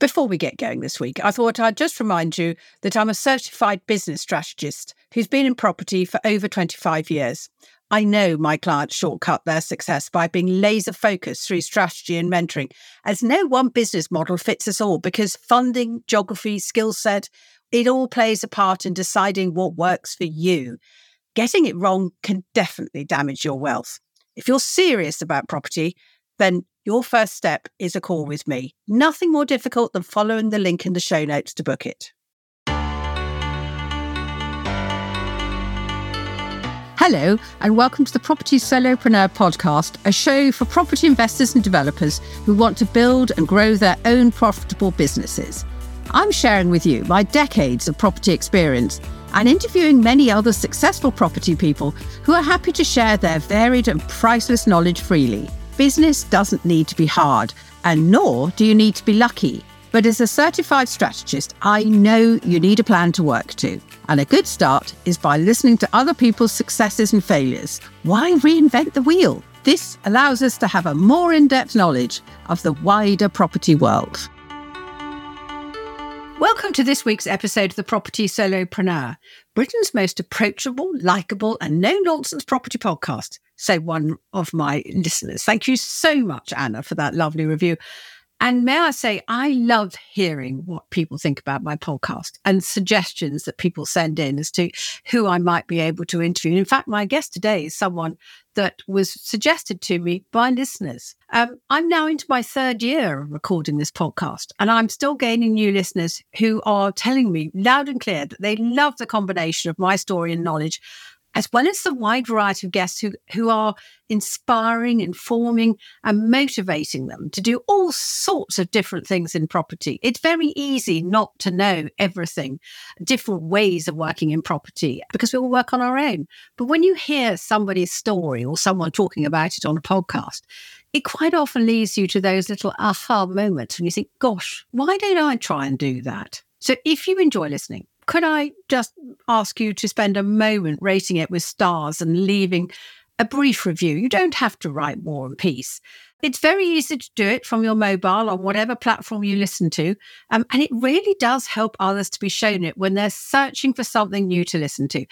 Before we get going this week, I thought I'd just remind you that I'm a certified business strategist who's been in property for over 25 years. I know my clients shortcut their success by being laser focused through strategy and mentoring, as no one business model fits us all because funding, geography, skill set, it all plays a part in deciding what works for you. Getting it wrong can definitely damage your wealth. If you're serious about property, then your first step is a call with me. Nothing more difficult than following the link in the show notes to book it. Hello, and welcome to the Property Solopreneur podcast, a show for property investors and developers who want to build and grow their own profitable businesses. I'm sharing with you my decades of property experience and interviewing many other successful property people who are happy to share their varied and priceless knowledge freely. Business doesn't need to be hard, and nor do you need to be lucky. But as a certified strategist, I know you need a plan to work to. And a good start is by listening to other people's successes and failures. Why reinvent the wheel? This allows us to have a more in depth knowledge of the wider property world. Welcome to this week's episode of the Property Solopreneur, Britain's most approachable, likable, and no nonsense property podcast, say one of my listeners. Thank you so much, Anna, for that lovely review. And may I say, I love hearing what people think about my podcast and suggestions that people send in as to who I might be able to interview. In fact, my guest today is someone that was suggested to me by listeners. Um, I'm now into my third year of recording this podcast, and I'm still gaining new listeners who are telling me loud and clear that they love the combination of my story and knowledge as well as the wide variety of guests who, who are inspiring, informing, and motivating them to do all sorts of different things in property. It's very easy not to know everything, different ways of working in property, because we all work on our own. But when you hear somebody's story or someone talking about it on a podcast, it quite often leads you to those little aha moments and you think, gosh, why don't I try and do that? So if you enjoy listening, could I just ask you to spend a moment rating it with stars and leaving a brief review? You don't have to write War and Peace. It's very easy to do it from your mobile or whatever platform you listen to. Um, and it really does help others to be shown it when they're searching for something new to listen to.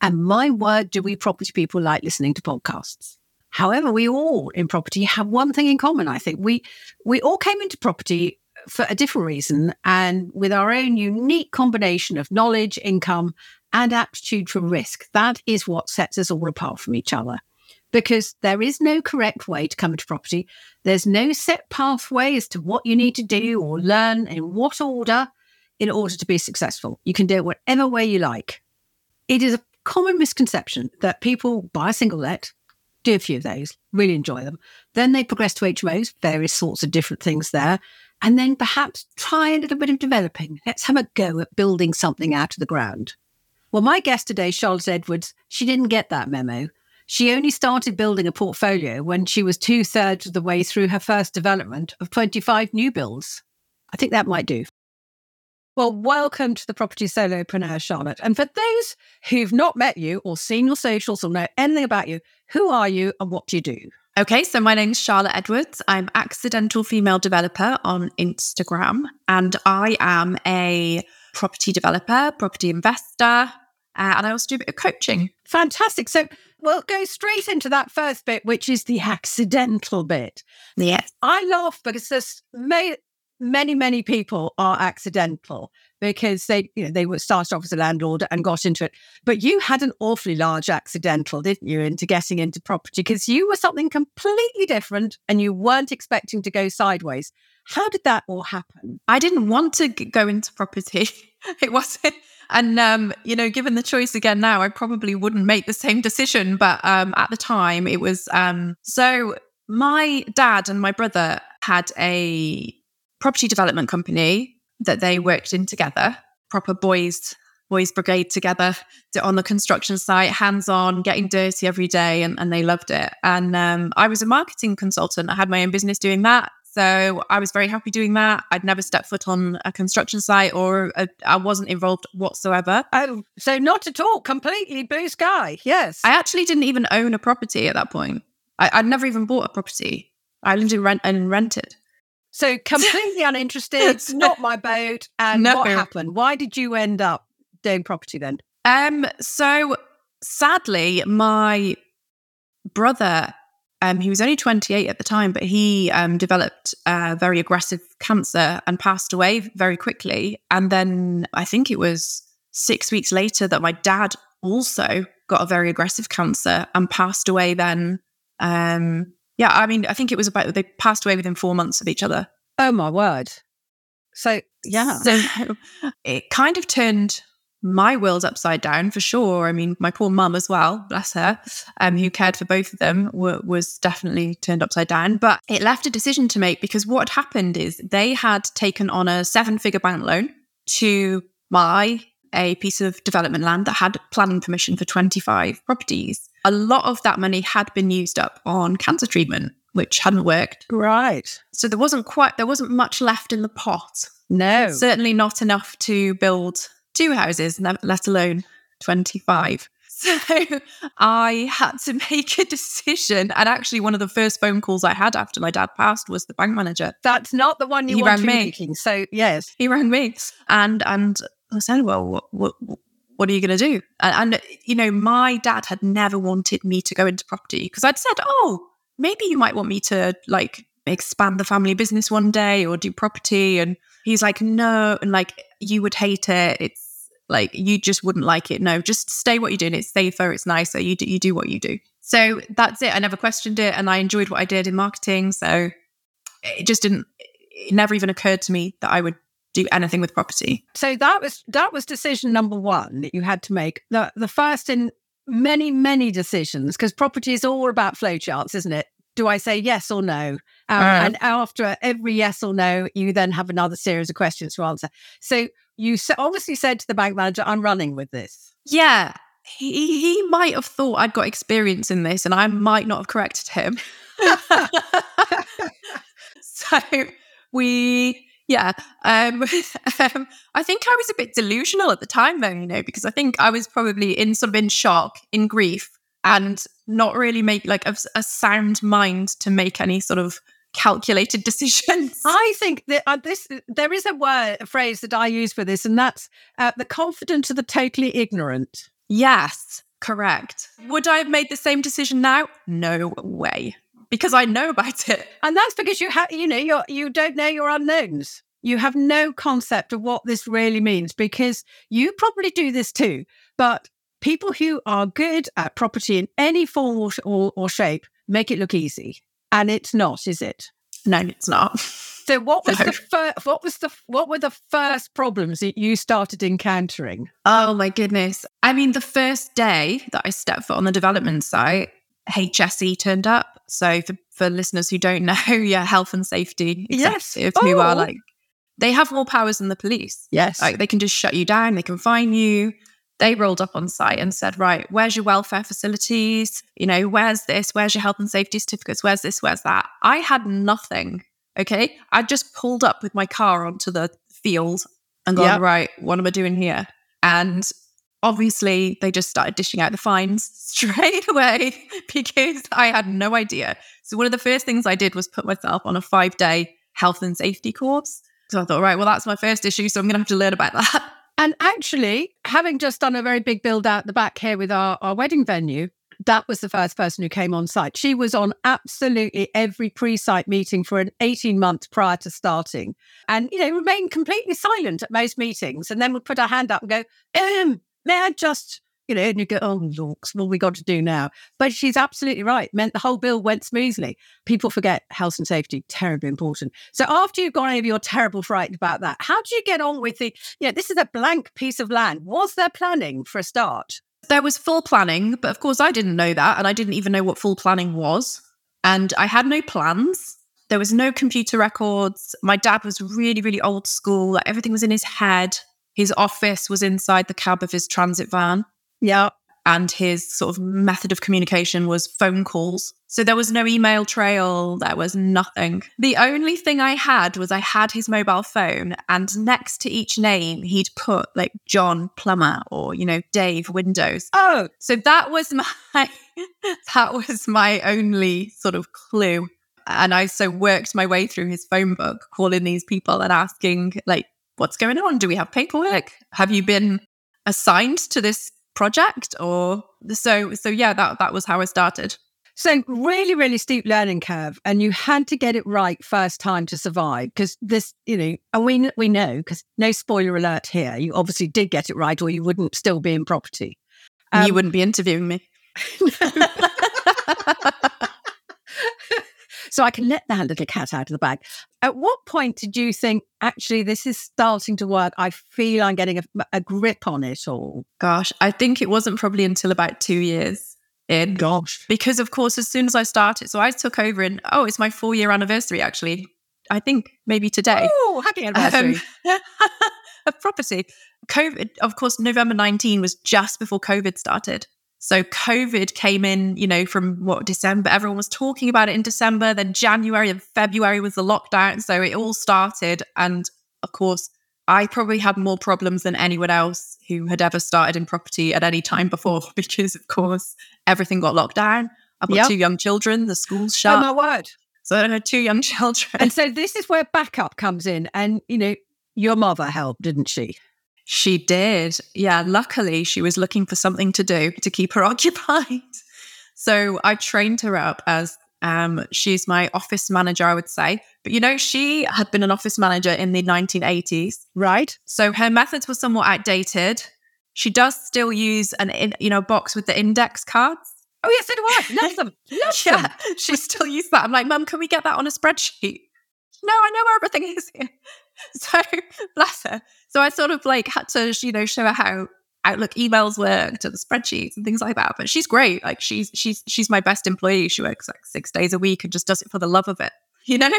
And my word, do we property people like listening to podcasts? However, we all in property have one thing in common. I think we we all came into property for a different reason and with our own unique combination of knowledge, income, and aptitude for risk. That is what sets us all apart from each other. Because there is no correct way to come into property. There's no set pathway as to what you need to do or learn in what order in order to be successful. You can do it whatever way you like. It is a common misconception that people buy a single let, do a few of those, really enjoy them. Then they progress to HMOs, various sorts of different things there and then perhaps try a little bit of developing. Let's have a go at building something out of the ground. Well, my guest today, Charlotte Edwards, she didn't get that memo. She only started building a portfolio when she was two thirds of the way through her first development of 25 new builds. I think that might do. Well, welcome to the Property Solopreneur, Charlotte. And for those who've not met you or seen your socials or know anything about you, who are you and what do you do? Okay, so my name's Charlotte Edwards. I'm accidental female developer on Instagram, and I am a property developer, property investor, uh, and I also do a bit of coaching. Fantastic. So we'll go straight into that first bit, which is the accidental bit. Yes. I laugh because there's may, many, many people are accidental because they, you know, they were started off as a landlord and got into it. But you had an awfully large accidental, didn't you, into getting into property because you were something completely different and you weren't expecting to go sideways. How did that all happen? I didn't want to go into property. it wasn't. And um, you know, given the choice again now, I probably wouldn't make the same decision. But um, at the time, it was um, so. My dad and my brother had a property development company that they worked in together, proper boys boys brigade together on the construction site, hands on, getting dirty every day, and, and they loved it. And um, I was a marketing consultant. I had my own business doing that. So I was very happy doing that. I'd never stepped foot on a construction site or I wasn't involved whatsoever. Oh, so not at all, completely blue sky. Yes. I actually didn't even own a property at that point. I, would never even bought a property. I lived in rent and rented. So completely uninterested, It's not my boat. And No. what happened? Why did you end up doing property then? Um, so sadly, my brother, um, he was only 28 at the time, but he um, developed a very aggressive cancer and passed away very quickly. And then I think it was six weeks later that my dad also got a very aggressive cancer and passed away then. Um, yeah, I mean, I think it was about, they passed away within four months of each other. Oh my word. So yeah. So it kind of turned my world upside down for sure. I mean, my poor mum as well, bless her, um, who cared for both of them, wa- was definitely turned upside down. But it left a decision to make because what happened is they had taken on a seven figure bank loan to buy a piece of development land that had planning permission for 25 properties. A lot of that money had been used up on cancer treatment, which hadn't worked. Right. So there wasn't quite, there wasn't much left in the pot. No. Certainly not enough to build two houses, let alone 25. So I had to make a decision. And actually, one of the first phone calls I had after my dad passed was the bank manager. That's not the one you He want rang me. making. So yes. He rang me and and I said, Well, what, what, what are you going to do? And, and, you know, my dad had never wanted me to go into property because I'd said, Oh, maybe you might want me to like expand the family business one day or do property. And he's like, No. And like, you would hate it. It's like, you just wouldn't like it. No, just stay what you're doing. It's safer. It's nicer. You do, you do what you do. So that's it. I never questioned it. And I enjoyed what I did in marketing. So it just didn't, it never even occurred to me that I would do anything with property. So that was that was decision number one that you had to make. The the first in many, many decisions, because property is all about flowcharts, isn't it? Do I say yes or no? Um, Uh. and after every yes or no, you then have another series of questions to answer. So you obviously said to the bank manager, "I'm running with this." Yeah. He, he might have thought I'd got experience in this and I might not have corrected him. so we, yeah. Um, um, I think I was a bit delusional at the time, though, you know, because I think I was probably in sort of in shock, in grief, and not really make like a, a sound mind to make any sort of calculated decisions. I think that uh, this there is a word, a phrase that I use for this, and that's uh, the confident to the totally ignorant. Yes, correct. Would I have made the same decision now? No way. Because I know about it. And that's because you have, you know, you you don't know your unknowns. You have no concept of what this really means because you probably do this too. But people who are good at property in any form or, or, or shape make it look easy, and it's not, is it? No, it's not. So what was No. the fir- what was the what were the first problems that you started encountering? Oh my goodness. I mean, the first day that I stepped foot on the development site, HSE turned up. So for, for listeners who don't know, yeah, health and safety Yes. executive who Oh. are like they have more powers than the police. Yes, Like they can just shut you down, they can fine you. They rolled up on site and said, right, where's your welfare facilities? You know, where's this? Where's your health and safety certificates? Where's this? Where's that? I had nothing. Okay. I just pulled up with my car onto the field and gone, Yep. right, what am I doing here? And obviously they just started dishing out the fines straight away because I had no idea. So one of the first things I did was put myself on a five day health and safety course. So I thought, right, well, that's my first issue. So I'm going to have to learn about that. And actually, having just done a very big build out the back here with our, our wedding venue, that was the first person who came on site. She was on absolutely every pre site meeting for an 18 months prior to starting and, you know, remained completely silent at most meetings and then would put her hand up and go, um, may I just, you know, and you go, oh, looks, what we got to do now? But she's absolutely right. Meant the whole bill went smoothly. People forget health and safety, terribly important. So after you've gone over your terrible fright about that, how do you get on with the, you know, this is a blank piece of land. Was there planning for a start? There was full planning, but of course I didn't know that. And I didn't even know what full planning was. And I had no plans. There was no computer records. My dad was really, really old school. Like everything was in his head. His office was inside the cab of his transit van. Yeah. and his sort of method of communication was phone calls. So there was no email trail, there was nothing. The only thing I had was I had his mobile phone, and next to each name, he'd put like John Plumber or, you know, Dave Windows. Oh, So that was my that was my only sort of clue. and I so worked my way through his phone book, calling these people and asking, like, what's going on? Do we have paperwork? Have you been assigned to this project? Or so, so yeah, that, that was how I started. So really, really steep learning curve, and you had to get it right first time to survive. Because this, you know, and we we know because no spoiler alert here. You obviously did get it right, or you wouldn't still be in property. Um, you wouldn't be interviewing me. so I can let that little cat out of the bag. At what point did you think, actually, this is starting to work? I feel I'm getting a, a grip on it all. Gosh, I think it wasn't probably until about two years in. Gosh. Because, of course, as soon as I started, so I took over in, oh, it's my four year anniversary, actually. I think maybe today. Oh, happy anniversary. Um, of property. COVID, of course, November 19 was just before COVID started. So COVID came in, you know, from what December, everyone was talking about it in December, then January and February was the lockdown. So it all started. And of course, I probably had more problems than anyone else who had ever started in property at any time before because, of course, everything got locked down. I've got yep. two young children, the school's oh, shut. Oh, my word. So I had two young children. And so this is where backup comes in. And, you know, your mother helped, didn't she? She did. Yeah. Luckily, she was looking for something to do to keep her occupied. So I trained her up as um, she's my office manager, I would say. But you know, she had been an office manager in the 1980s. Right. So her methods were somewhat outdated. She does still use an in, you know box with the index cards. Oh yes, so do I. Love them. Love yeah, them. she still uses that. I'm like, Mum, can we get that on a spreadsheet? No, I know where everything is here. So bless her. So I sort of like had to, you know, show her how Outlook emails worked and the spreadsheets and things like that. But she's great. Like she's she's she's my best employee. She works like six days a week and just does it for the love of it. You know?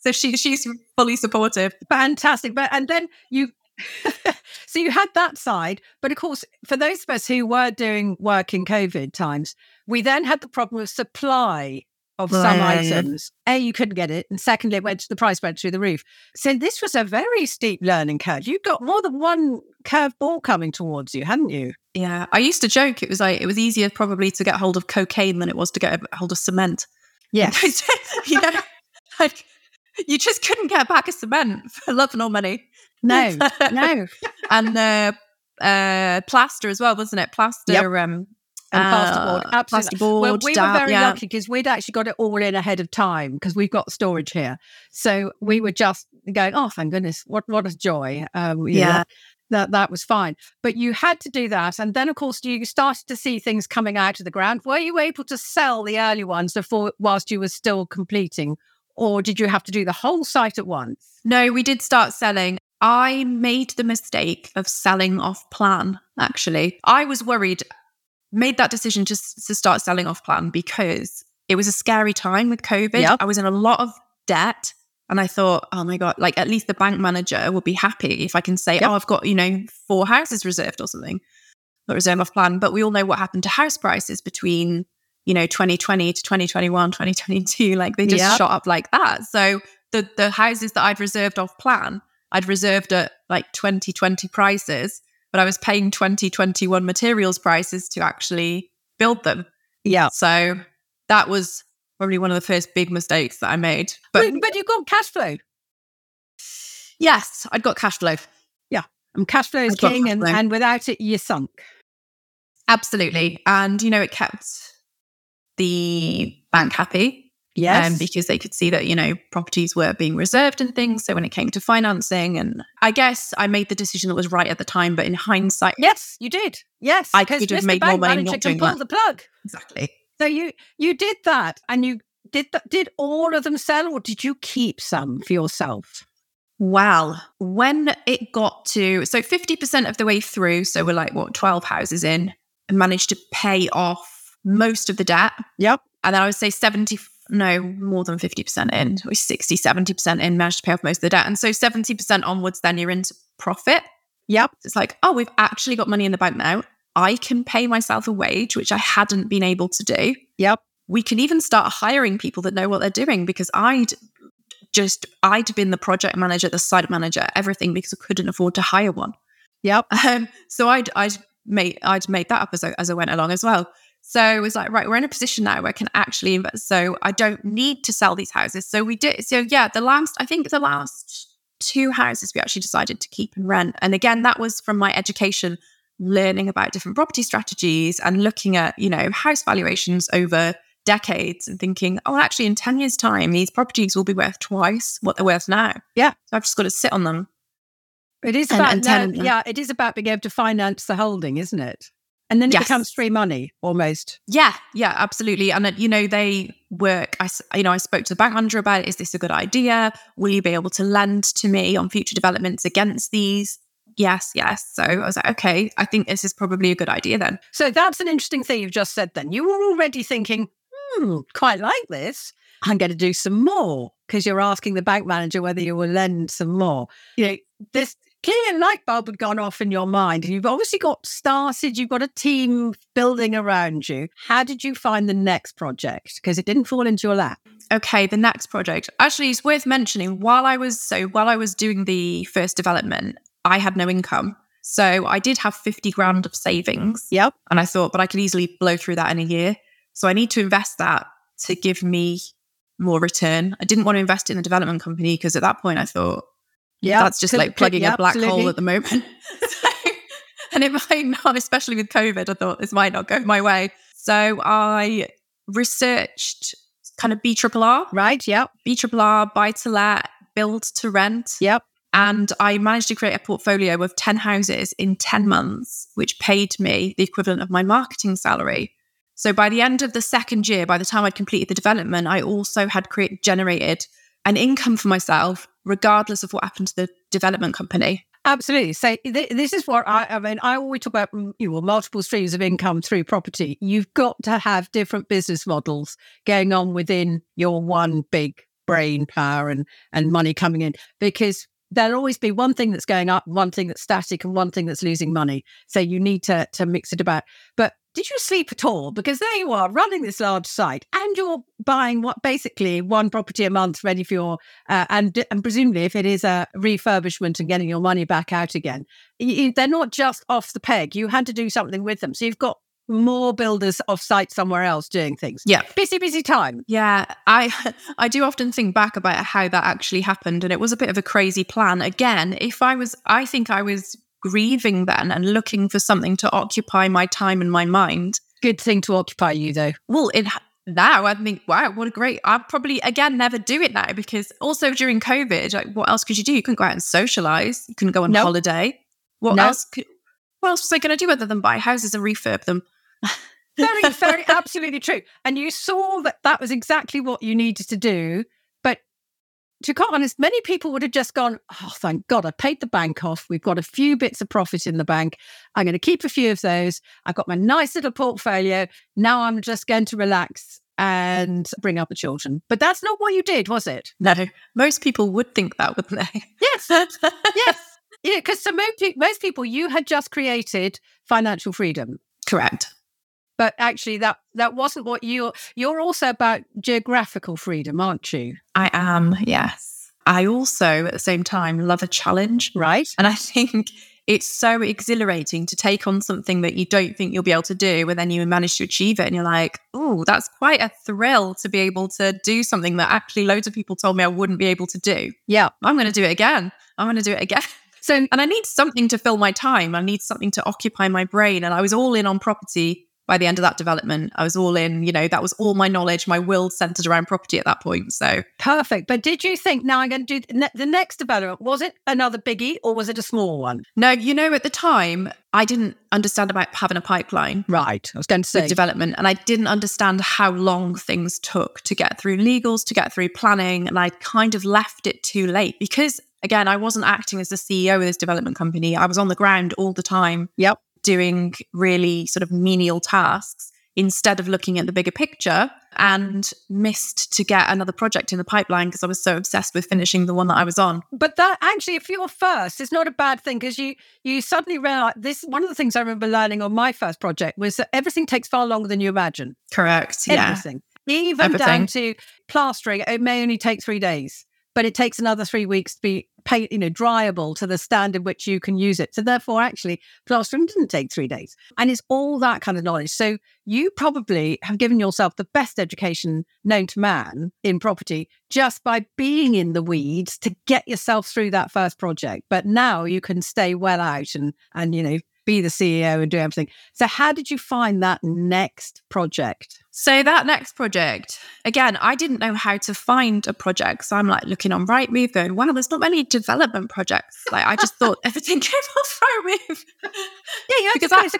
So she she's fully supportive. Fantastic. But and then you so you had that side, but of course, for those of us who were doing work in COVID times, we then had the problem of supply of some items. A, you couldn't get it. And secondly, it went to the price went through the roof. So this was a very steep learning curve. You got more than one curve ball coming towards you, hadn't you? Yeah. I used to joke it was like it was easier probably to get hold of cocaine than it was to get hold of cement. Yes. you know, like you just couldn't get a pack of cement for love nor money. No, no. and uh, uh, plaster as well, wasn't it? Plaster yep. um, and plasterboard. Uh, Absolutely. Plasterboard, well, we were very yeah. lucky because we'd actually got it all in ahead of time because we've got storage here. So we were just going, oh, thank goodness, what what a joy. Um, yeah. Know, that that was fine, but you had to do that, and then of course you started to see things coming out of the ground. Were you able to sell the early ones before, whilst you were still completing, or did you have to do the whole site at once? No, we did start selling. I made the mistake of selling off plan. Actually, I was worried made that decision just to start selling off plan because it was a scary time with COVID. Yep. I was in a lot of debt. And I thought, oh my God, like at least the bank manager will be happy if I can say, yep. oh, I've got, you know, four houses reserved or something, not reserve off plan. But we all know what happened to house prices between, you know, 2020 to 2021, 2022. Like they just yep. shot up like that. So the the houses that I'd reserved off plan, I'd reserved at like 2020 prices but I was paying 2021 materials prices to actually build them. Yeah. So that was probably one of the first big mistakes that I made. But but, but you got cash flow. Yes, I'd got cash flow. Yeah. And cash flow is king and, and without it you sunk. Absolutely. And you know, it kept the bank happy. Yes. Um, because they could see that, you know, properties were being reserved and things. So when it came to financing, and I guess I made the decision that was right at the time, but in hindsight. Yes, you did. Yes. I could have made more money not doing pull that. the plug. Exactly. So you you did that and you did th- did all of them sell or did you keep some for yourself? Well, when it got to so 50% of the way through, so we're like what 12 houses in, and managed to pay off most of the debt. Yep. And then I would say 70 no, more than 50% in, or 60, 70% in, managed to pay off most of the debt. And so 70% onwards, then you're into profit. Yep. It's like, oh, we've actually got money in the bank now. I can pay myself a wage, which I hadn't been able to do. Yep. We can even start hiring people that know what they're doing because I'd just, I'd been the project manager, the site manager, everything because I couldn't afford to hire one. Yep. Um, so I'd, I'd made, I'd made that up as I, as I went along as well. So it was like, right, we're in a position now where I can actually invest. So I don't need to sell these houses. So we did. So yeah, the last, I think the last two houses we actually decided to keep and rent. And again, that was from my education, learning about different property strategies and looking at, you know, house valuations over decades and thinking, oh, actually, in 10 years' time, these properties will be worth twice what they're worth now. Yeah. So I've just got to sit on them. It is And- about and no, tenant them. yeah, it is about being able to finance the holding, isn't it? And then it Yes. becomes free money almost. Yeah, yeah, absolutely. And uh, you know, they work. I, you know, I spoke to the bank manager about it. Is this a good idea? Will you be able to lend to me on future developments against these? Yes, yes. So I was like, okay, I think this is probably a good idea then. So that's an interesting thing you've just said then. You were already thinking, hmm, quite like this. I'm going to do some more because you're asking the bank manager whether you will lend some more. You know, this clear light bulb had gone off in your mind and you've obviously got started, you've got a team building around you. How did you find the next project? Because it didn't fall into your lap. Okay, the next project. Actually, it's worth mentioning. While I was so while I was doing the first development, I had no income. So I did have 50 grand of savings. Yep. And I thought, but I could easily blow through that in a year. So I need to invest that to give me more return. I didn't want to invest in the development company because at that point I thought Yeah. that's just like plugging a black hole at the moment. So- and it might not, especially with COVID, I thought this might not go my way. So I researched kind of B triple R, Right. Yep. B triple R, buy to let, build to rent. Yep. And I managed to create a portfolio of 10 houses in 10 months, which paid me the equivalent of my marketing salary. So by the end of the second year, by the time I'd completed the development, I also had create, generated an income for myself, regardless of what happened to the development company. Absolutely. So th- this is what I, I mean. I always talk about mm, you know, multiple streams of income through property. You've got to have different business models going on within your one big brain power and and money coming in because there'll always be one thing that's going up, one thing that's static, and one thing that's losing money. So you need to to mix it about. But did you sleep at all? Because there you are running this large site, and you're buying what basically one property a month ready for your uh, and and presumably if it is a refurbishment and getting your money back out again, y- y- they're not just off the peg. You had to do something with them, so you've got more builders off site somewhere else doing things. Yeah. Busy, busy time. Yeah, I I do often think back about how that actually happened and it was a bit of a crazy plan. Again, if I was I think I was grieving then and looking for something to occupy my time and my mind. Good thing to occupy you though. Well, it now I think, wow, what a great I'd probably again never do it now because also during COVID, like what else could you do? You couldn't go out and socialize, you couldn't go on No. holiday. What No. else could what else was I going to do other than buy houses and refurb them? Very, very, absolutely true. And you saw that that was exactly what you needed to do. But to be honest, many people would have just gone, oh, thank God, I paid the bank off. We've got a few bits of profit in the bank. I'm going to keep a few of those. I've got my nice little portfolio. Now I'm just going to relax and bring up the children. But that's not what you did, was it? No, most people would think that, wouldn't they? Yes. yes. Yeah, because so most, most people, you had just created financial freedom. Correct. But actually that that wasn't what you're you're also about geographical freedom aren't you I am, yes. I also, at the same time, love a challenge. right And I think it's so exhilarating to take on something that you don't think you'll be able to do, and then you manage to achieve it. And you're like, oh, that's quite a thrill to be able to do something that actually loads of people told me I wouldn't be able to do. yeah I'm going to do it again. I'm going to do it again. so And I need something to fill my time. I need something to occupy my brain. And I was all in on property by the end of that development. I was all in, you know, that was all my knowledge. My world centered around property at that point. So perfect but did you think now i'm going to do ne- the next development was it another biggie or was it a small one No, you know, at the time, I didn't understand about having a pipeline right i was going to say development, and I didn't understand how long things took to get through legals, to get through planning, and I kind of left it too late because, again, I wasn't acting as the CEO of this development company. I was on the ground all the time, Yep. Doing really sort of menial tasks instead of looking at the bigger picture and missed to get another project in the pipeline because I was so obsessed with finishing the one that I was on. but that actually if you're first it's not a bad thing because you you suddenly realize this one of the things i remember learning on my first project was that everything takes far longer than you imagine Correct. Yeah. everything even down to plastering it may only take three days but it takes another three weeks to be paint, you know, dryable to the standard which you can use it. So therefore, actually, plastering didn't take three days. And it's all that kind of knowledge. So you probably have given yourself the best education known to man in property just by being in the weeds to get yourself through that first project. But now you can stay well out and and you know be the CEO and do everything. So, how did you find that next project? So, that next project, again, I didn't know how to find a project. So, I'm like looking on Rightmove, going, wow, there's not many development projects. Like, I just thought everything came off Rightmove. yeah, yeah, because that's a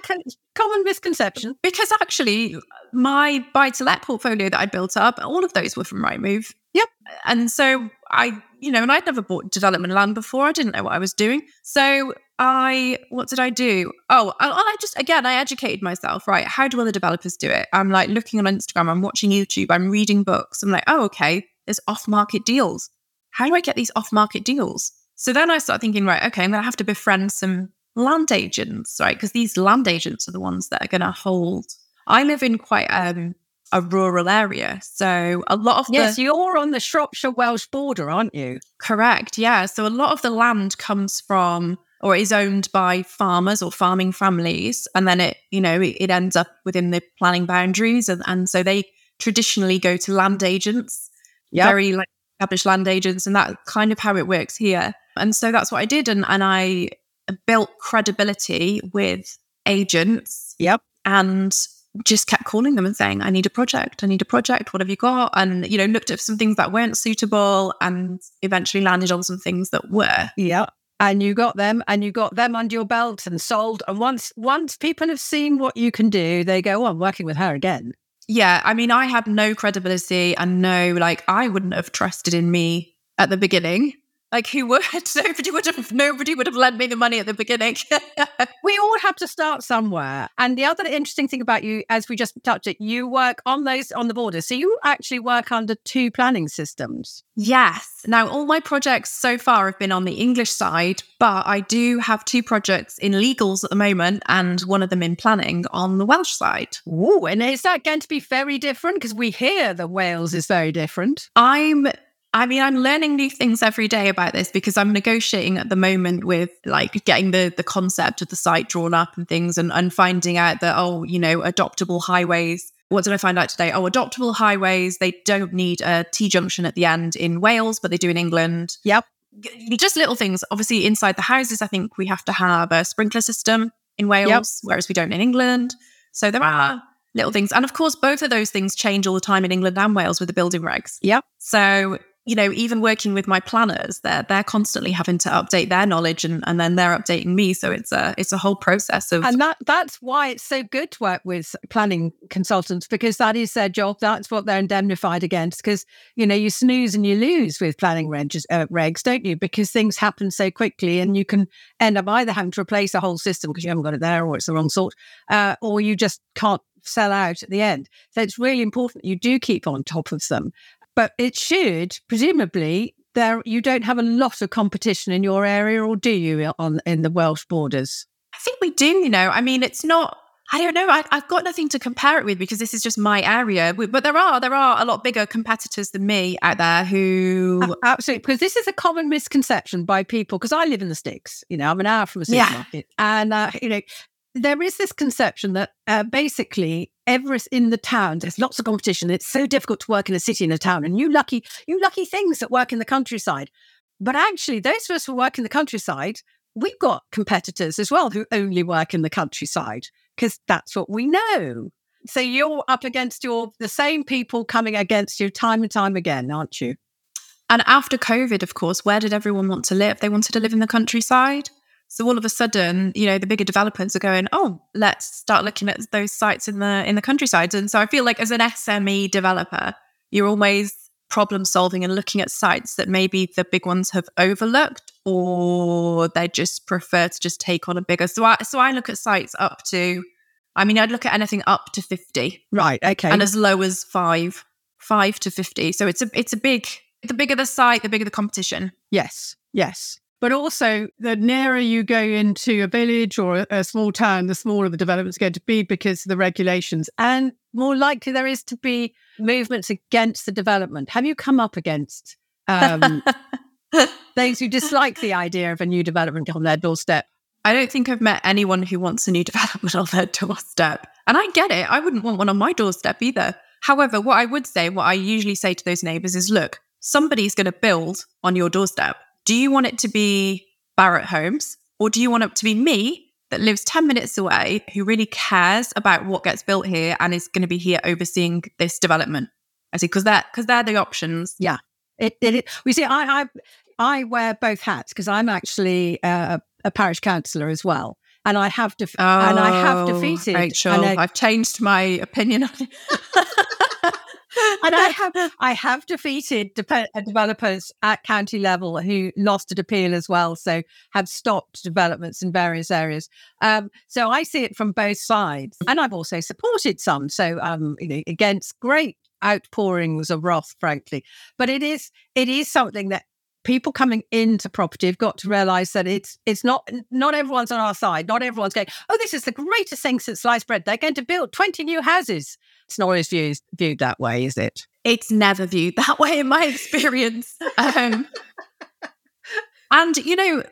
common misconception. Because actually, my buy to let portfolio that I built up, all of those were from Rightmove. Yep. And so I, you know, and I'd never bought development land before. I didn't know what I was doing. So I, what did I do? Oh, I, I, just, again, I educated myself, right? How do other developers do it? I'm like looking on Instagram, I'm watching YouTube, I'm reading books. I'm like, oh, okay, there's off market deals. How do I get these off market deals? So then I start thinking, right, okay, I'm going to have to befriend some land agents, right? Because these land agents are the ones that are going to hold. I live in quite um, a rural area. So a lot of yes, the, you're on the Shropshire Welsh border, aren't you? Correct. Yeah. So a lot of the land comes from or is owned by farmers or farming families and then it you know it, it ends up within the planning boundaries and, and so they traditionally go to land agents yep. very like established land agents and that kind of how it works here and so that's what i did and, and i built credibility with agents yep and just kept calling them and saying i need a project i need a project what have you got? And you know looked at some things that weren't suitable and eventually landed on some things that were. Yeah. And you got them and you got them under your belt and sold. And once once people have seen what you can do they go oh i'm working with her again. Yeah i mean i had no credibility and no like i wouldn't have trusted in me at the beginning like who would? Nobody would have. Nobody would have lent me the money at the beginning. we all have to start somewhere. And the other interesting thing about you, as we just touched it, you work on those on the borders. So you actually work under two planning systems. Yes. Now all my projects so far have been on the English side, but I do have two projects in legals at the moment, and one of them in planning on the Welsh side. Oh, and is that going to be very different? Because we hear that Wales is very different. I'm I mean, I'm learning new things every day about this because I'm negotiating at the moment with like getting the the concept of the site drawn up and things and, and finding out that, oh, you know, adoptable highways. What did I find out today? Oh, adoptable highways, they don't need a T junction at the end in Wales, but they do in England. Yep. Just little things. Obviously, inside the houses, I think we have to have a sprinkler system in Wales, yep. whereas we don't in England. So there are little things. And of course, both of those things change all the time in England and Wales with the building regs. Yep. So you know, even working with my planners, they're they're constantly having to update their knowledge and, and then they're updating me. So it's a it's a whole process of And that that's why it's so good to work with planning consultants because that is their job. That's what they're indemnified against. Because, you know, you snooze and you lose with planning regs, uh, regs, don't you? Because things happen so quickly and you can end up either having to replace a whole system because you haven't got it there or it's the wrong sort, uh, or you just can't sell out at the end. So it's really important you do keep on top of them. But it should, presumably, there you don't have a lot of competition in your area, or do you on in the Welsh borders? I think we do. You know, I mean, it's not. I don't know. I, have got nothing to compare it with because this is just my area. But there are there are a lot bigger competitors than me out there who absolutely because this is a common misconception by people. Because I live in the sticks. You know, I'm an hour from a supermarket, yeah. and uh, you know, there is this conception that uh, basically every in the town there's lots of competition. It's so difficult to work in a city in a town and you lucky you lucky things that work in the countryside. But actually those of us who work in the countryside we've got competitors as well who only work in the countryside because that's what we know. So you're up against your the same people coming against you time and time again aren't you? And after covid of course where did everyone want to live? They wanted to live in the countryside so all of a sudden, you know, the bigger developers are going, "Oh, let's start looking at those sites in the in the countryside." And so I feel like as an SME developer, you're always problem solving and looking at sites that maybe the big ones have overlooked or they just prefer to just take on a bigger. So I so I look at sites up to I mean, I'd look at anything up to 50. Right, okay. And as low as 5, 5 to 50. So it's a it's a big the bigger the site, the bigger the competition. Yes. Yes. But also, the nearer you go into a village or a, a small town, the smaller the development's going to be because of the regulations. And more likely there is to be movements against the development. Have you come up against Um, those who dislike the idea of a new development on their doorstep. I don't think I've met anyone who wants a new development on their doorstep. And I get it. I wouldn't want one on my doorstep either. However, what I would say, what I usually say to those neighbors is look, somebody's going to build on your doorstep. Do you want it to be Barratt Homes or do you want it to be me that lives 10 minutes away who really cares about what gets built here and is going to be here overseeing this development? I see, because that because they're the options. Yeah. It, it, it, we see, I, I, I wear both hats because I'm actually uh, a parish councillor as well. And I have def- oh, and I have defeated Rachel. I, I've changed my opinion on it. and I have I have defeated de- uh, developers at county level who lost an appeal as well, so have stopped developments in various areas. Um, so I see it from both sides, and I've also supported some. So um, you know, against great outpourings of wrath, frankly. But it is it is something that people coming into property have got to realize that it's it's not not everyone's on our side. Not everyone's going, oh, this is the greatest thing since sliced bread. They're going to build 20 new houses. It's not always viewed viewed that way, is it? It's never viewed that way in my experience. um, and you know,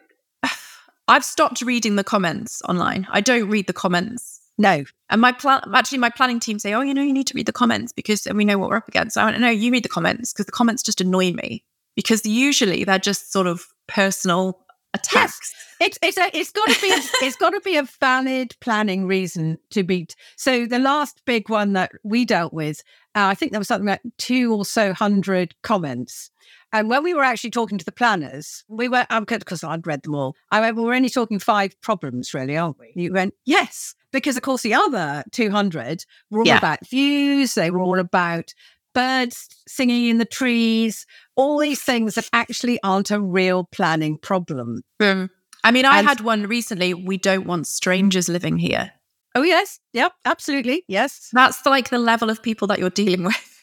I've stopped reading the comments online. I don't read the comments no. And my plan, actually, my planning team say, oh, you know, you need to read the comments because we know what we're up against. I went, no, you read the comments because the comments just annoy me because usually they're just sort of personal attacks. Yes. It's it's a, it's got to be a, it's got to be a valid planning reason to beat. So the last big one that we dealt with, uh, I think there was something like two or so hundred comments. And when we were actually talking to the planners, we were, because um, I'd read them all, I went, well, we're only talking five problems, really, aren't we? You went, yes because of course the other 200 were all yeah. about views they were all about birds singing in the trees all these things that actually aren't a real planning problem. Mm. i mean i and, had one recently we don't want strangers living here. Oh yes. Yep. Absolutely. Yes. That's like the level of people that you're dealing with.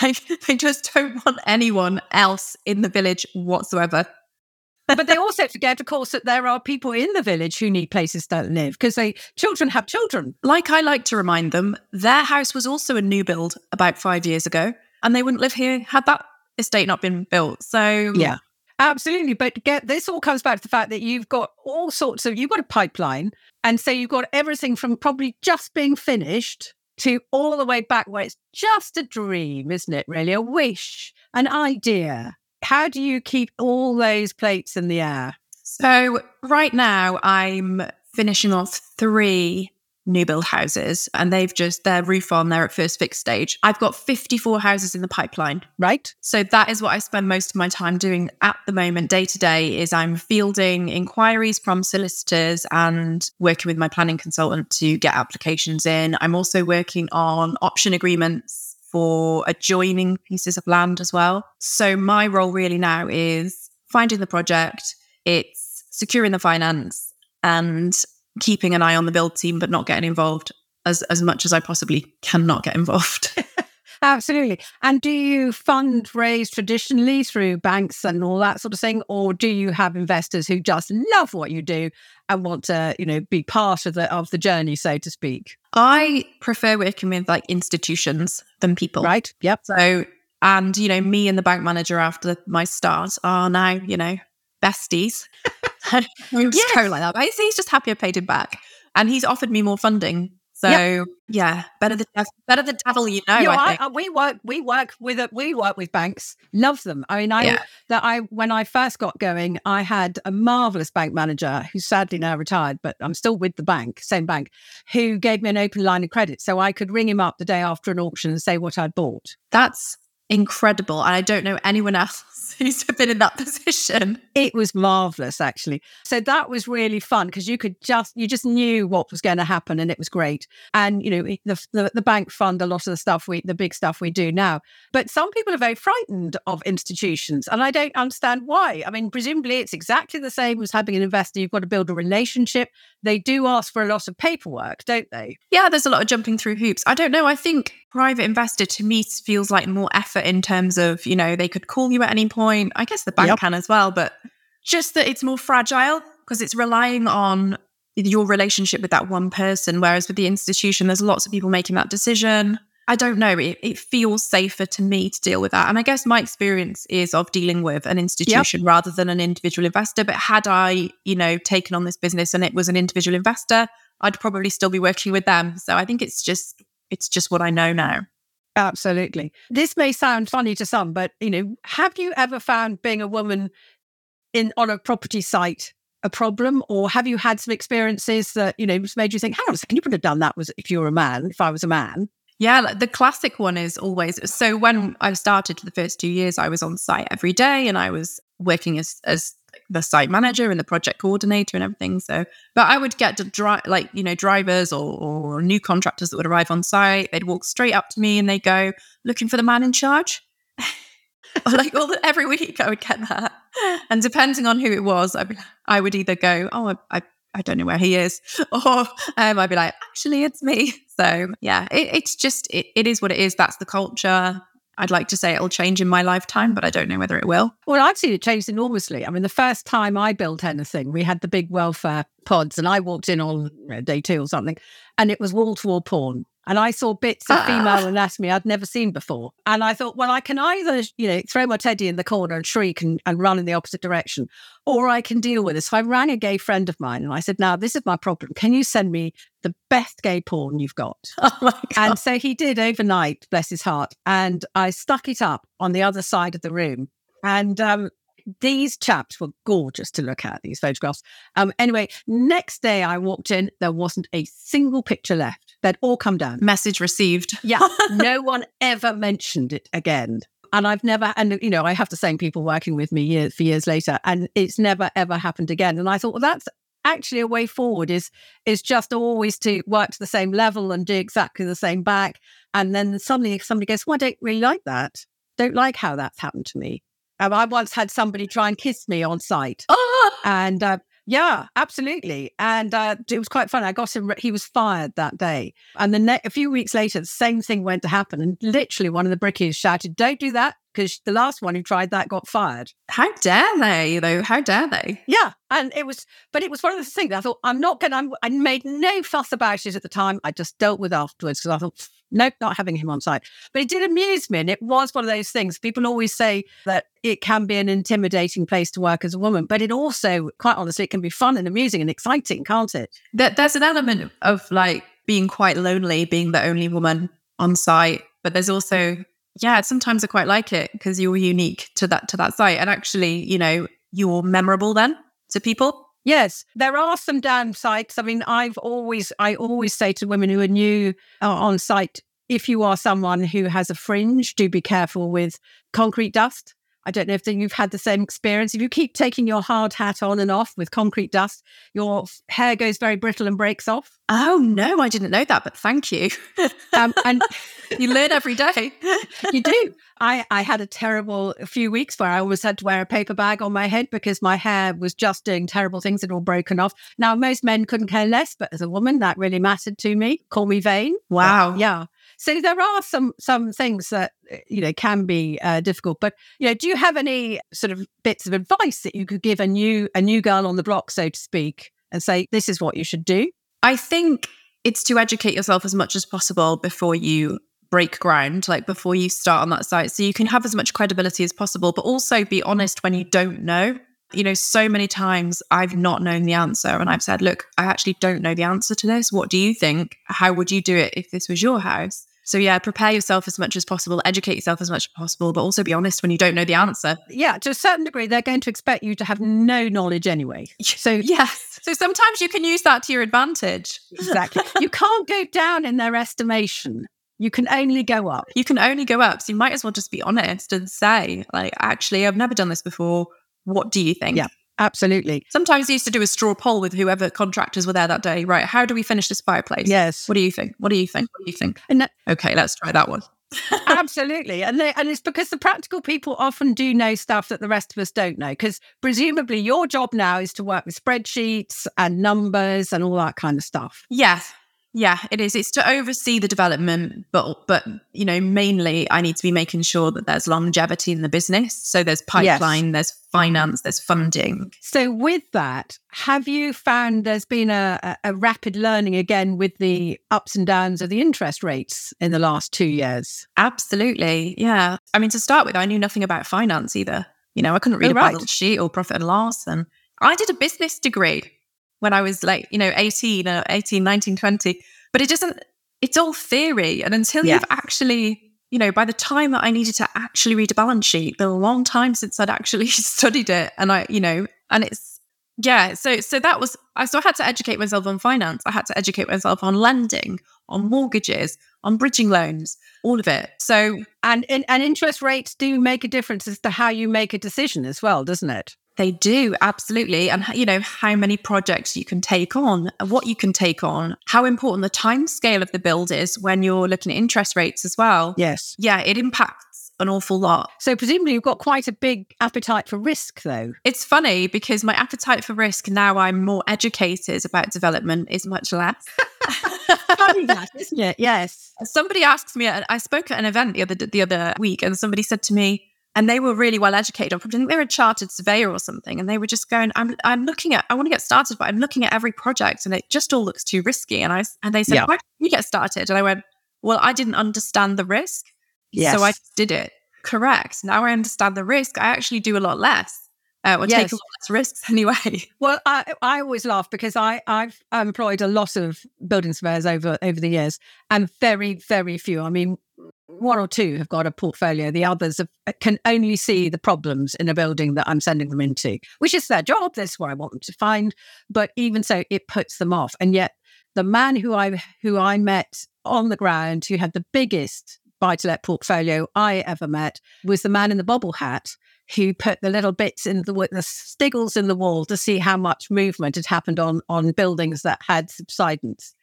Like they just don't want anyone else in the village whatsoever but they also forget, of course, that there are people in the village who need places to live because they children have children. Like I like to remind them, their house was also a new build about five years ago, and they wouldn't live here had that estate not been built. So yeah. Absolutely. But get this all comes back to the fact that you've got all sorts of you've got a pipeline. And so you've got everything from probably just being finished to all the way back where it's just a dream, isn't it? Really? A wish, an idea how do you keep all those plates in the air? So, right now, I'm finishing off three new build houses and they've just their roof on they're at first fix stage. I've got 54 houses in the pipeline. Right. So that is what i spend most of my time doing at the moment day to day is i'm fielding inquiries from solicitors and working with my planning consultant to get applications in. I'm also working on option agreements for adjoining pieces of land as well. So my role really now is finding the project, it's securing the finance and keeping an eye on the build team, but not getting involved as, as much as I possibly cannot get involved. Absolutely. And do you fundraise mm. traditionally through banks and all that sort of thing? Or do you have investors who just love what you do and want to, you know, be part of the of the journey, so to speak? I prefer working with like institutions than people. Right. Yep. So and you know, me and the bank manager after my start are now, you know, besties. we just go like that. But he's just happy I paid him back. And he's offered me more funding so yep. yeah, better the better the devil you know. You know I I, uh, we work we work with a, we work with banks. Love them. I mean, I yeah. that I when I first got going, I had a marvelous bank manager who's sadly now retired, but I'm still with the bank, same bank, who gave me an open line of credit, so I could ring him up the day after an auction and say what I'd bought. That's incredible. And I don't know anyone else who's been in that position. It was marvelous, actually. So that was really fun because you could just, you just knew what was going to happen and it was great. And, you know, the, the, the, bank fund a lot of the stuff we, the big stuff we do now. But some people are very frightened of institutions and I don't understand why. I mean, presumably it's exactly the same as having an investor. You've got to build a relationship. They do ask for a lot of paperwork, don't they? Yeah, there's a lot of jumping through hoops. I don't know. I think private investor to me feels like more effort in terms of, you know, they could call you at any point. I guess the bank yep. can as well, but just that it's more fragile because it's relying on your relationship with that one person. Whereas with the institution, there's lots of people making that decision. I don't know. It, it feels safer to me to deal with that. And I guess my experience is of dealing with an institution yep. rather than an individual investor. But had I, you know, taken on this business and it was an individual investor, I'd probably still be working with them. So I think it's just it's just what I know now. Absolutely. This may sound funny to some, but you know, have you ever found being a woman in on a property site a problem, or have you had some experiences that you know made you think, "Hang on a second, you would have done that was if you were a man, if I was a man." Yeah, the classic one is always so. When I started the first two years, I was on site every day, and I was working as as the site manager and the project coordinator and everything. So, but I would get to drive, like, you know, drivers or, or new contractors that would arrive on site. They'd walk straight up to me and they go, looking for the man in charge. like all every week I would get that. And depending on who it was, I, I would either go, oh, I, I, I don't know where he is, or um, I'd be like, actually, it's me. So yeah, it, it's just, it, it is what it is. That's the culture. I'd like to say it'll change in my lifetime, but I don't know whether it will. Well, I've seen it change enormously. I mean, the first time I built anything, we had the big welfare pods, and I walked in on day two or something, and it was wall to wall porn. And I saw bits of female anatomy I'd never seen before. And I thought, well, I can either, you know, throw my teddy in the corner and shriek and, and run in the opposite direction, or I can deal with it. So I rang a gay friend of mine and I said, now, this is my problem. Can you send me the best gay porn you've got? Oh and so he did overnight, bless his heart. And I stuck it up on the other side of the room. And um, these chaps were gorgeous to look at, these photographs. Um, anyway, next day I walked in, there wasn't a single picture left. They'd all come down. Message received. Yeah. no one ever mentioned it again. And I've never, and you know, I have the same people working with me years for years later, and it's never ever happened again. And I thought, well, that's actually a way forward is is just always to work to the same level and do exactly the same back. And then suddenly somebody goes, well, I don't really like that. Don't like how that's happened to me. Um, I once had somebody try and kiss me on site. Oh! And uh, yeah, absolutely. And uh, it was quite fun. I got him, he was fired that day. And the ne- a few weeks later, the same thing went to happen. And literally one of the brickies shouted, Don't do that because the last one who tried that got fired. How dare they, though? How dare they? Yeah. And it was, but it was one of the things I thought, I'm not going to, I made no fuss about it at the time. I just dealt with afterwards because I thought, nope, not having him on site. But it did amuse me. And it was one of those things. People always say that it can be an intimidating place to work as a woman, but it also, quite honestly, it can be fun and amusing and exciting, can't it? That, there's an element of like being quite lonely, being the only woman on site. But there's also yeah, sometimes I quite like it because you're unique to that to that site, and actually, you know, you're memorable then to people. Yes, there are some downsides. I mean, I've always I always say to women who are new uh, on site, if you are someone who has a fringe, do be careful with concrete dust. I don't know if you've had the same experience. If you keep taking your hard hat on and off with concrete dust, your hair goes very brittle and breaks off. Oh no, I didn't know that, but thank you. um, and you learn every day. you do. I, I had a terrible few weeks where I always had to wear a paper bag on my head because my hair was just doing terrible things. It all broken off. Now most men couldn't care less, but as a woman, that really mattered to me. Call me vain. Wow. But, yeah. So there are some some things that uh, you know can be uh, difficult. But you know, do you have any sort of bits of advice that you could give a new a new girl on the block, so to speak, and say this is what you should do? I think it's to educate yourself as much as possible before you break ground, like before you start on that site, so you can have as much credibility as possible, but also be honest when you don't know you know, so many times I've not known the answer and I've said, look, I actually don't know the answer to this. What do you think? How would you do it if this was your house? So yeah, prepare yourself as much as possible, educate yourself as much as possible, but also be honest when you don't know the answer. Yeah, to a certain degree, they're going to expect you to have no knowledge anyway. So yes. So sometimes you can use that to your advantage. Exactly. you can't go down in their estimation. You can only go up. You can only go up. So you might as well just be honest and say, like, actually, I've never done this before. What do you think? Yeah. Absolutely. Sometimes I used to do a straw poll with whoever contractors were there that day. Right. How do we finish this fireplace? Yes. What do you think? What do you think? What do you think? That, okay, let's try that one. Absolutely. And they, and it's because the practical people often do know stuff that the rest of us don't know. Because presumably your job now is to work with spreadsheets and numbers and all that kind of stuff. Yes. Yeah, it is. It's to oversee the development, but but you know, mainly I need to be making sure that there's longevity in the business. So there's pipeline, yes. there's finance, there's funding. So with that, have you found there's been a, a rapid learning again with the ups and downs of the interest rates in the last two years? Absolutely. Yeah. I mean, to start with, I knew nothing about finance either. You know, I couldn't read oh, a right. balance sheet or profit and loss. And I did a business degree when I was like, you know, 18 or uh, 18, 19, 20. But it doesn't, it's all theory. And until yeah. you've actually, you know, by the time that I needed to actually read a balance sheet, been a long time since I'd actually studied it. And I, you know, and it's, yeah. So, so that was, I, so I had to educate myself on finance. I had to educate myself on lending, on mortgages, on bridging loans, all of it. So, and, and, and interest rates do make a difference as to how you make a decision as well, doesn't it? They do, absolutely. And, you know, how many projects you can take on, what you can take on, how important the time scale of the build is when you're looking at interest rates as well. Yes. Yeah, it impacts an awful lot. So, presumably, you've got quite a big appetite for risk, though. It's funny because my appetite for risk now I'm more educated about development is much less. funny that, isn't it? Yes. Somebody asks me, I spoke at an event the other, the other week, and somebody said to me, and they were really well educated. I think they were a chartered surveyor or something, and they were just going, "I'm I'm looking at, I want to get started, but I'm looking at every project, and it just all looks too risky." And I and they said, yeah. "Why don't you get started?" And I went, "Well, I didn't understand the risk, yes. so I did it. Correct. Now I understand the risk. I actually do a lot less." Uh, or yes. take a lot less risks anyway. Well, I I always laugh because I I've employed a lot of building surveyors over over the years, and very very few. I mean, one or two have got a portfolio. The others have, uh, can only see the problems in a building that I'm sending them into, which is their job. That's what I want them to find. But even so, it puts them off. And yet, the man who I who I met on the ground, who had the biggest buy to let portfolio I ever met, was the man in the bobble hat who put the little bits in the the stiggles in the wall to see how much movement had happened on on buildings that had subsidence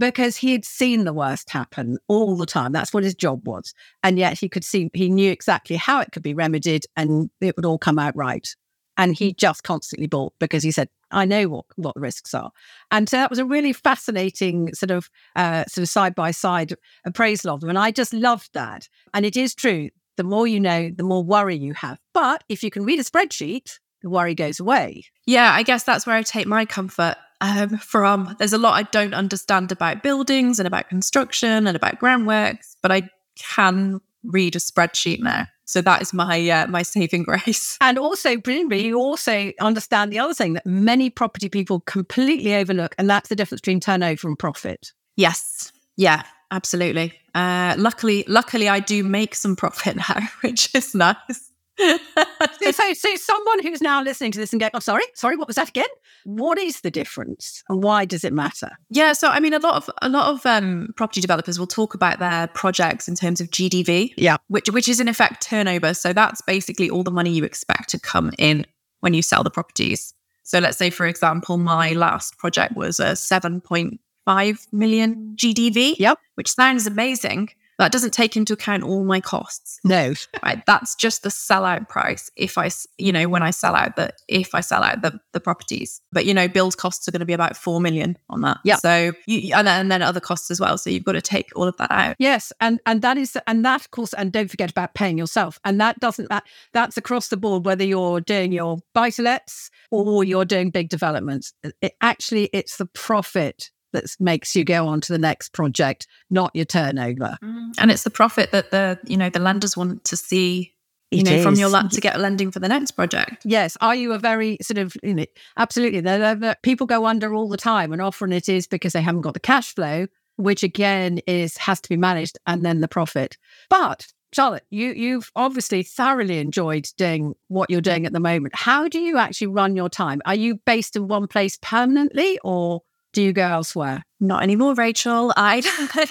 because he had seen the worst happen all the time. That's what his job was. And yet he could see, he knew exactly how it could be remedied and it would all come out right. And he just constantly bought because he said, I know what, what the risks are. And so that was a really fascinating sort of uh, sort of side by side appraisal of them. And I just loved that. And it is true. The more you know, the more worry you have. But if you can read a spreadsheet, the worry goes away. Yeah, I guess that's where I take my comfort um, from. There's a lot I don't understand about buildings and about construction and about groundworks, but I can read a spreadsheet now. So that is my uh, my saving grace. And also, presumably, you also understand the other thing that many property people completely overlook, and that's the difference between turnover and profit. Yes. Yeah. Absolutely. Uh, luckily, luckily, I do make some profit now, which is nice so, so, so, someone who's now listening to this and going, "Oh, sorry, sorry, what was that again? What is the difference, and why does it matter?" Yeah, so I mean, a lot of a lot of um, property developers will talk about their projects in terms of GDV, yeah, which which is in effect turnover. So that's basically all the money you expect to come in when you sell the properties. So let's say, for example, my last project was a seven point five million GDV. Yep, which sounds amazing. That doesn't take into account all my costs. No. Right. That's just the sellout price if I, you know, when I sell out the, if I sell out the, the properties. But, you know, build costs are going to be about 4 million on that. Yeah. So, you, and, then, and then other costs as well. So you've got to take all of that out. Yes. And, and that is, and that, of course, and don't forget about paying yourself. And that doesn't, that, that's across the board, whether you're doing your buy to lets or you're doing big developments. It, actually, it's the profit that makes you go on to the next project, not your turnover. Mm. And it's the profit that the you know the lenders want to see. You it know, is. from your land to get a lending for the next project. Yes. Are you a very sort of, you know, absolutely. They're, they're, people go under all the time, and often it is because they haven't got the cash flow, which again is has to be managed, and then the profit. But Charlotte, you you've obviously thoroughly enjoyed doing what you're doing at the moment. How do you actually run your time? Are you based in one place permanently, or do you go elsewhere? Not anymore, Rachel. I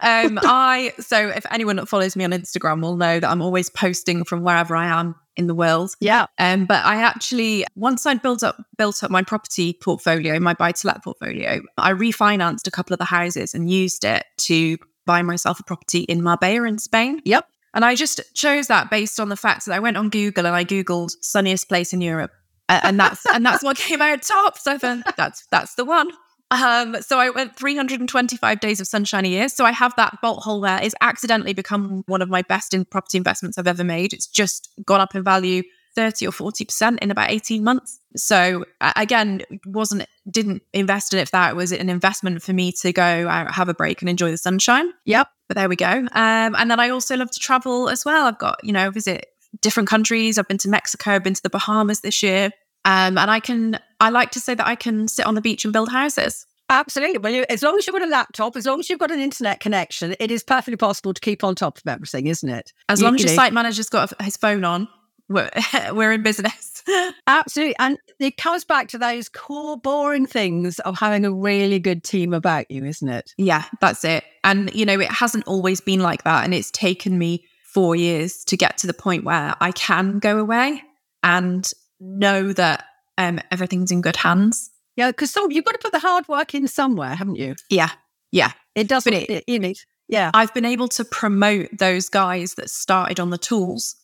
um I so if anyone that follows me on Instagram will know that I'm always posting from wherever I am in the world. Yeah. Um, but I actually once I'd built up built up my property portfolio, my buy to let portfolio, I refinanced a couple of the houses and used it to buy myself a property in Marbella in Spain. Yep. And I just chose that based on the fact that I went on Google and I Googled sunniest place in Europe and that's and that's what came out top. So then that's that's the one. Um, so I went 325 days of sunshine a year. So I have that bolt hole there. It's accidentally become one of my best in property investments I've ever made. It's just gone up in value 30 or 40% in about 18 months. So again, wasn't didn't invest in it for that. It was an investment for me to go out, have a break and enjoy the sunshine. Yep. But there we go. Um, and then I also love to travel as well. I've got, you know, visit different countries. I've been to Mexico, I've been to the Bahamas this year. Um, and I can, I like to say that I can sit on the beach and build houses. Absolutely. Well, you, as long as you've got a laptop, as long as you've got an internet connection, it is perfectly possible to keep on top of everything, isn't it? As you, long as your know, site manager's got his phone on, we're, we're in business. Absolutely. And it comes back to those core boring things of having a really good team about you, isn't it? Yeah, that's it. And, you know, it hasn't always been like that. And it's taken me four years to get to the point where I can go away and know that um, everything's in good hands. Yeah, because so you've got to put the hard work in somewhere, haven't you? Yeah, yeah. It doesn't. It, it, you need. Yeah, I've been able to promote those guys that started on the tools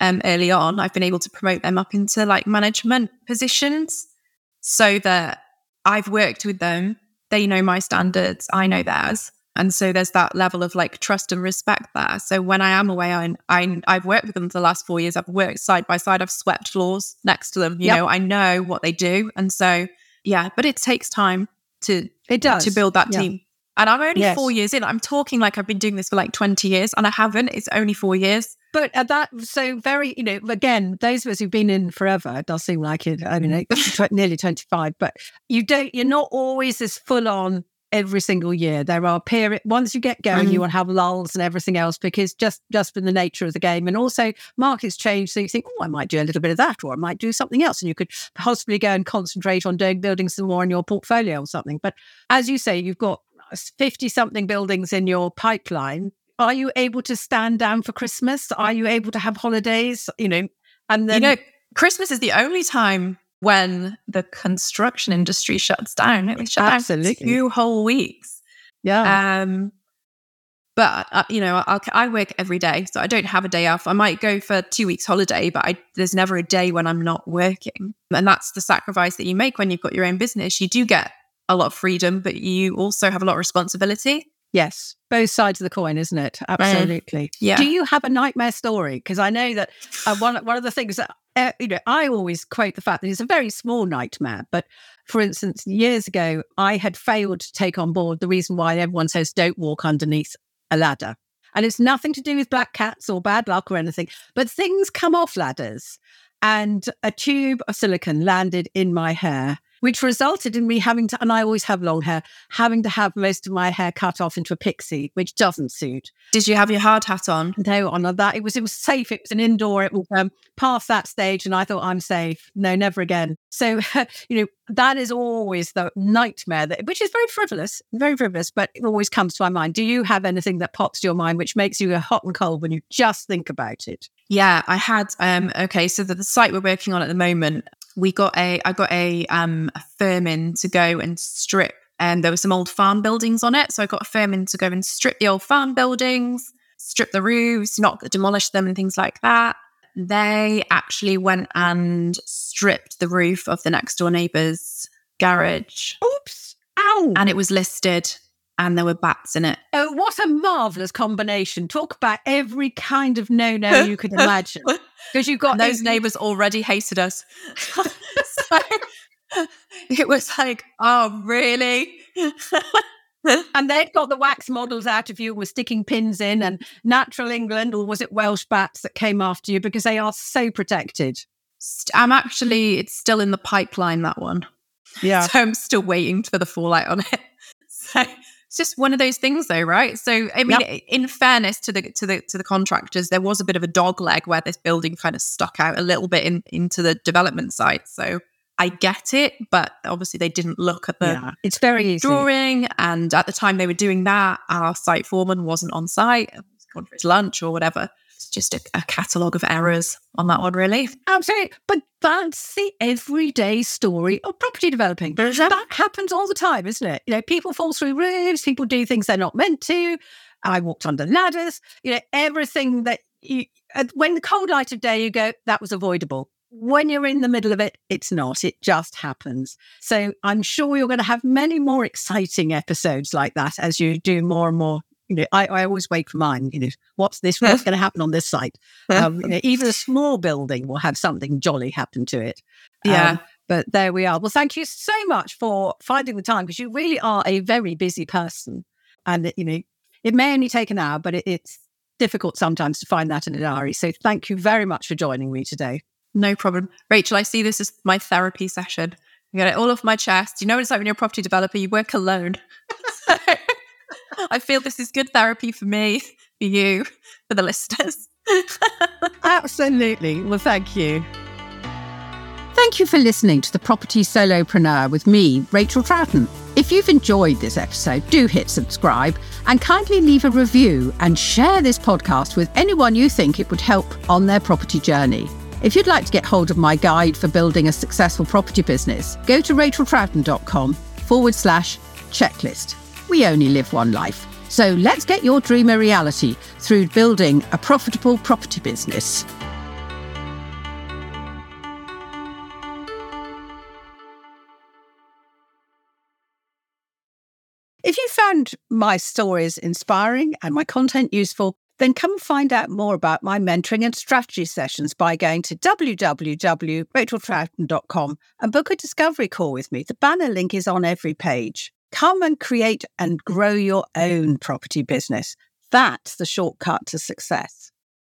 um, early on. I've been able to promote them up into like management positions, so that I've worked with them. They know my standards. I know theirs. And so there's that level of like trust and respect there. So when I am away, I, I I've worked with them for the last four years. I've worked side by side. I've swept floors next to them. You yep. know, I know what they do, and so yeah. But it takes time to it does to build that team. And I'm only yes. four years in. I'm talking like I've been doing this for like 20 years, and I haven't. It's only four years. But at that, so very, you know, again, those of us who've been in forever, it does seem like it. I mean, nearly 25, but you don't, you're not always as full on every single year. There are period once you get going, mm. you will have lulls and everything else because just just from the nature of the game, and also markets change. So you think, oh, I might do a little bit of that, or I might do something else, and you could possibly go and concentrate on doing building some more in your portfolio or something. But as you say, you've got fifty something buildings in your pipeline. Are you able to stand down for Christmas? Are you able to have holidays? You know, and then you know, Christmas is the only time when the construction industry shuts down. It was shut Absolutely. down for two whole weeks. Yeah. Um, but uh, you know, I'll, i work every day, so I don't have a day off. I might go for two weeks holiday, but I, there's never a day when I'm not working, and that's the sacrifice that you make when you've got your own business. You do get a lot of freedom, but you also have a lot of responsibility. Yes, both sides of the coin, isn't it? Absolutely. yeah. Do you have a nightmare story? Because I know that uh, one one of the things that uh, you know, I always quote the fact that it's a very small nightmare. But for instance, years ago, I had failed to take on board the reason why everyone says don't walk underneath a ladder. And it's nothing to do with black cats or bad luck or anything, but things come off ladders. And a tube of silicon landed in my hair which resulted in me having to, and I always have long hair, having to have most of my hair cut off into a pixie, which doesn't suit. Did you have your hard hat on? No, on that. It was it was safe. It was an indoor. It was um, past that stage, and I thought I'm safe. No, never again. So you know that is always the nightmare that, which is very frivolous, very frivolous, but it always comes to my mind. Do you have anything that pops to your mind which makes you hot and cold when you just think about it? Yeah, I had. Um, okay, so the, the site we're working on at the moment, we got a I got a um a firm in to go and strip and there were some old farm buildings on it. So I got a firm in to go and strip the old farm buildings, strip the roofs, not demolish them and things like that. They actually went and stripped the roof of the next door neighbor's garage. Oops. Ow. And it was listed and there were bats in it. Oh, what a marvelous combination. Talk about every kind of no no you could imagine. Because you've got and those neighbors already hated us. so it was like, oh, really? and they'd got the wax models out of you, and were sticking pins in, and natural England, or was it Welsh bats that came after you because they are so protected? I'm actually, it's still in the pipeline, that one. Yeah. So I'm still waiting for the fallout on it. So it's just one of those things though right so i mean yep. in fairness to the to the to the contractors there was a bit of a dog leg where this building kind of stuck out a little bit in, into the development site so I get it, but obviously they didn't look at the yeah, it's very easy. drawing. And at the time they were doing that, our site foreman wasn't on site, gone for his lunch or whatever. It's just a, a catalogue of errors on that one, really. Absolutely. But that's the everyday story of property developing. That happens all the time, isn't it? You know, people fall through roofs, people do things they're not meant to. I walked under ladders, you know, everything that you, when the cold light of day, you go, that was avoidable. when you're in the middle of it, it's not. It just happens. So I'm sure you're going to have many more exciting episodes like that as you do more and more. You know, I, I always wait for mine. You know, what's this? What's going to happen on this site? Um, you know, even a small building will have something jolly happen to it. Yeah. Um, but there we are. Well, thank you so much for finding the time because you really are a very busy person. And, you know, it may only take an hour, but it, it's difficult sometimes to find that in a diary. So thank you very much for joining me today. No problem. Rachel, I see this as my therapy session. I get it all off my chest. You know what it's like when you're a property developer, you work alone. I feel this is good therapy for me, for you, for the listeners. Absolutely. Well, thank you. Thank you for listening to the Property Solopreneur with me, Rachel Troughton. If you've enjoyed this episode, do hit subscribe and kindly leave a review and share this podcast with anyone you think it would help on their property journey. If you'd like to get hold of my guide for building a successful property business, go to racheltroughton.com forward slash checklist. We only live one life. So let's get your dream a reality through building a profitable property business. If you found my stories inspiring and my content useful, then come find out more about my mentoring and strategy sessions by going to www.racheltroughton.com and book a discovery call with me. The banner link is on every page. Come and create and grow your own property business. That's the shortcut to success.